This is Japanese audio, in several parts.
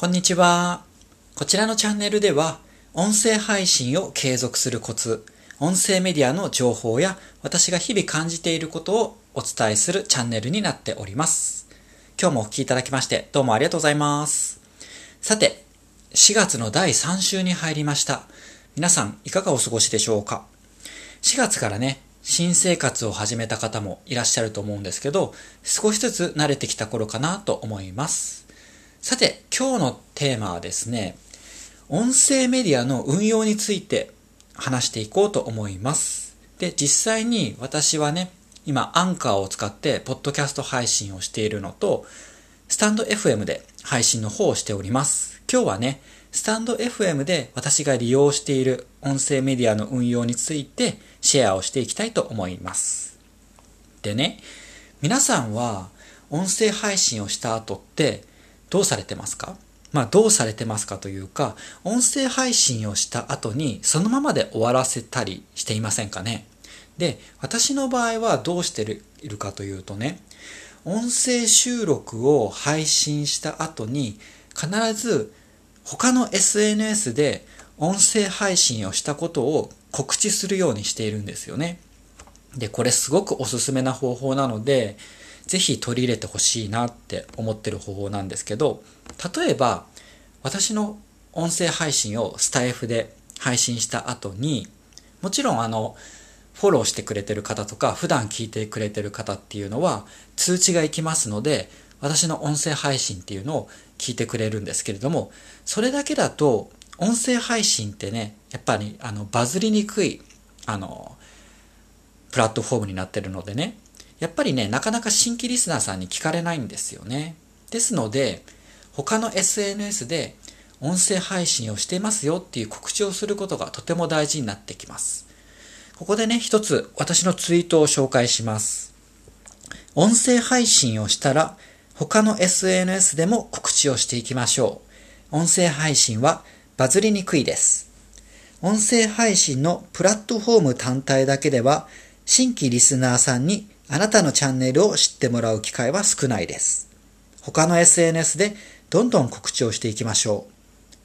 こんにちは。こちらのチャンネルでは、音声配信を継続するコツ、音声メディアの情報や私が日々感じていることをお伝えするチャンネルになっております。今日もお聴きいただきましてどうもありがとうございます。さて、4月の第3週に入りました。皆さんいかがお過ごしでしょうか ?4 月からね、新生活を始めた方もいらっしゃると思うんですけど、少しずつ慣れてきた頃かなと思います。さて、今日のテーマはですね、音声メディアの運用について話していこうと思います。で、実際に私はね、今、アンカーを使って、ポッドキャスト配信をしているのと、スタンド FM で配信の方をしております。今日はね、スタンド FM で私が利用している音声メディアの運用についてシェアをしていきたいと思います。でね、皆さんは音声配信をした後ってどうされてますか？まあどうされてますかというか、音声配信をした後にそのままで終わらせたりしていませんかね？で、私の場合はどうしているかというとね、音声収録を配信した後に必ず他の SNS で音声配信をしたことを告知するようにしているんですよね。で、これすごくおすすめな方法なので、ぜひ取り入れてほしいなって思ってる方法なんですけど、例えば、私の音声配信をスタイフで配信した後に、もちろんあの、フォローしてくれてる方とか、普段聞いてくれてる方っていうのは、通知が行きますので、私の音声配信っていうのを聞いてくれるんですけれども、それだけだと、音声配信ってね、やっぱり、あの、バズりにくい、あの、プラットフォームになってるのでね、やっぱりね、なかなか新規リスナーさんに聞かれないんですよね。ですので、他の SNS で音声配信をしていますよっていう告知をすることがとても大事になってきます。ここでね、一つ私のツイートを紹介します。音声配信をしたら他の SNS でも告知をしていきましょう。音声配信はバズりにくいです。音声配信のプラットフォーム単体だけでは新規リスナーさんにあなたのチャンネルを知ってもらう機会は少ないです。他の SNS でどんどん告知をしていきましょう。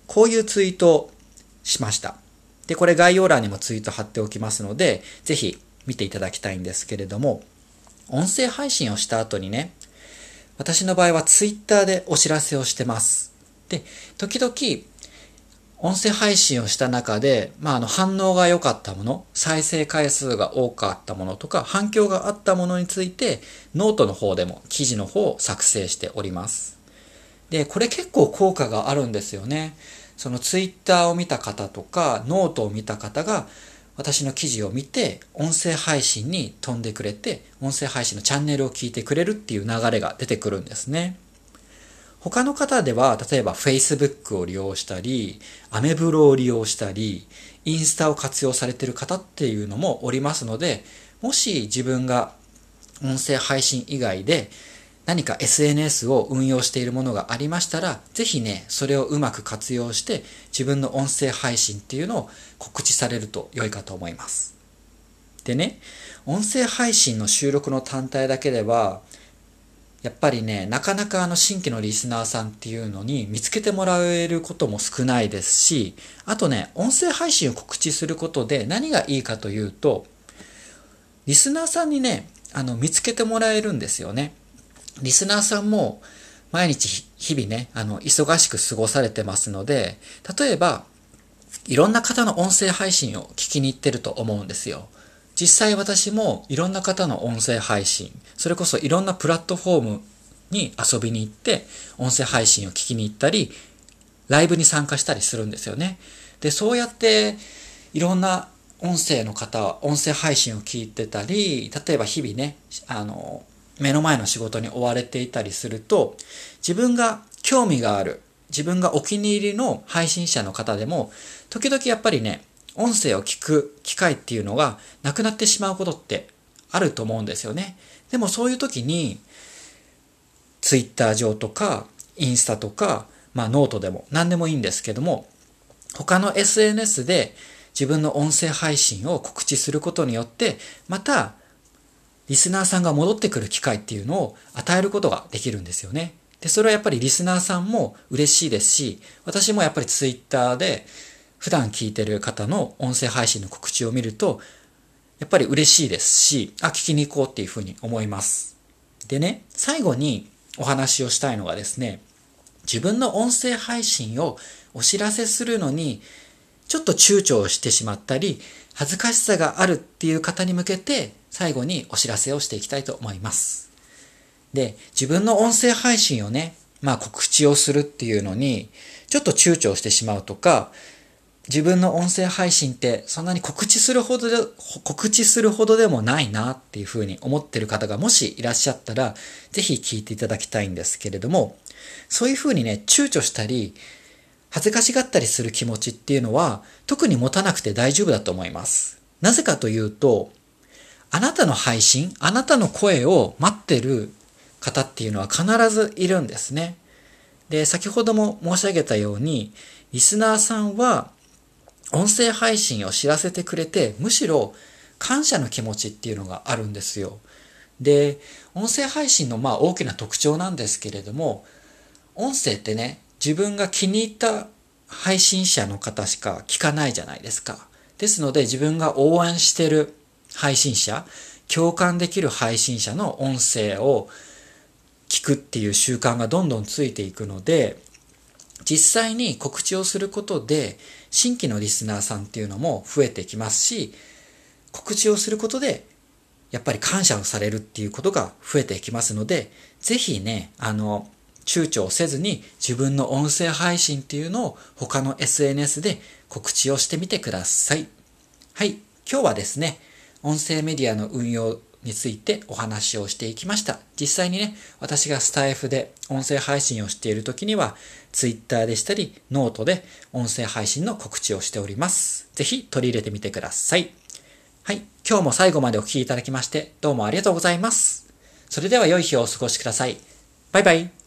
こういうツイートをしました。で、これ概要欄にもツイート貼っておきますので、ぜひ見ていただきたいんですけれども、音声配信をした後にね、私の場合はツイッターでお知らせをしてます。で、時々音声配信をした中で、まあ、あの、反応が良かったもの、再生回数が多かったものとか、反響があったものについて、ノートの方でも記事の方を作成しております。で、これ結構効果があるんですよね。そのツイッターを見た方とか、ノートを見た方が、私の記事を見て、音声配信に飛んでくれて、音声配信のチャンネルを聞いてくれるっていう流れが出てくるんですね。他の方では、例えば Facebook を利用したり、アメブロを利用したり、インスタを活用されている方っていうのもおりますので、もし自分が音声配信以外で何か SNS を運用しているものがありましたら、ぜひね、それをうまく活用して自分の音声配信っていうのを告知されると良いかと思います。でね、音声配信の収録の単体だけでは、やっぱりね、なかなかあの新規のリスナーさんっていうのに見つけてもらえることも少ないですし、あとね、音声配信を告知することで何がいいかというと、リスナーさんにね、あの、見つけてもらえるんですよね。リスナーさんも毎日日々ね、あの、忙しく過ごされてますので、例えば、いろんな方の音声配信を聞きに行ってると思うんですよ。実際私もいろんな方の音声配信、それこそいろんなプラットフォームに遊びに行って、音声配信を聞きに行ったり、ライブに参加したりするんですよね。で、そうやっていろんな音声の方は、音声配信を聞いてたり、例えば日々ね、あの、目の前の仕事に追われていたりすると、自分が興味がある、自分がお気に入りの配信者の方でも、時々やっぱりね、音声を聞く機会っていうのがなくなってしまうことってあると思うんですよね。でもそういう時に、ツイッター上とか、インスタとか、まあノートでも何でもいいんですけども、他の SNS で自分の音声配信を告知することによって、また、リスナーさんが戻ってくる機会っていうのを与えることができるんですよね。で、それはやっぱりリスナーさんも嬉しいですし、私もやっぱりツイッターで普段聞いてる方の音声配信の告知を見ると、やっぱり嬉しいですし、あ、聞きに行こうっていうふうに思います。でね、最後にお話をしたいのがですね、自分の音声配信をお知らせするのに、ちょっと躊躇をしてしまったり、恥ずかしさがあるっていう方に向けて、最後にお知らせをしていきたいと思います。で、自分の音声配信をね、まあ告知をするっていうのに、ちょっと躊躇してしまうとか、自分の音声配信ってそんなに告知するほどで、告知するほどでもないなっていうふうに思ってる方がもしいらっしゃったら、ぜひ聞いていただきたいんですけれども、そういうふうにね、躊躇したり、恥ずかしがったりする気持ちっていうのは、特に持たなくて大丈夫だと思います。なぜかというと、あなたの配信、あなたの声を待ってる方っていうのは必ずいるんですね。で、先ほども申し上げたように、リスナーさんは音声配信を知らせてくれて、むしろ感謝の気持ちっていうのがあるんですよ。で、音声配信のまあ大きな特徴なんですけれども、音声ってね、自分が気に入った配信者の方しか聞かないじゃないですか。ですので自分が応援してる配信者、共感できる配信者の音声を聞くっていう習慣がどんどんついていくので、実際に告知をすることで、新規のリスナーさんっていうのも増えてきますし、告知をすることで、やっぱり感謝をされるっていうことが増えてきますので、ぜひね、あの、躊躇をせずに自分の音声配信っていうのを他の SNS で告知をしてみてください。はい。今日はですね、音声メディアの運用についてお話をしていきました。実際にね、私がスタイフで音声配信をしている時には、Twitter でしたり、ノートで音声配信の告知をしております。ぜひ取り入れてみてください。はい。今日も最後までお聴きいただきまして、どうもありがとうございます。それでは良い日をお過ごしください。バイバイ。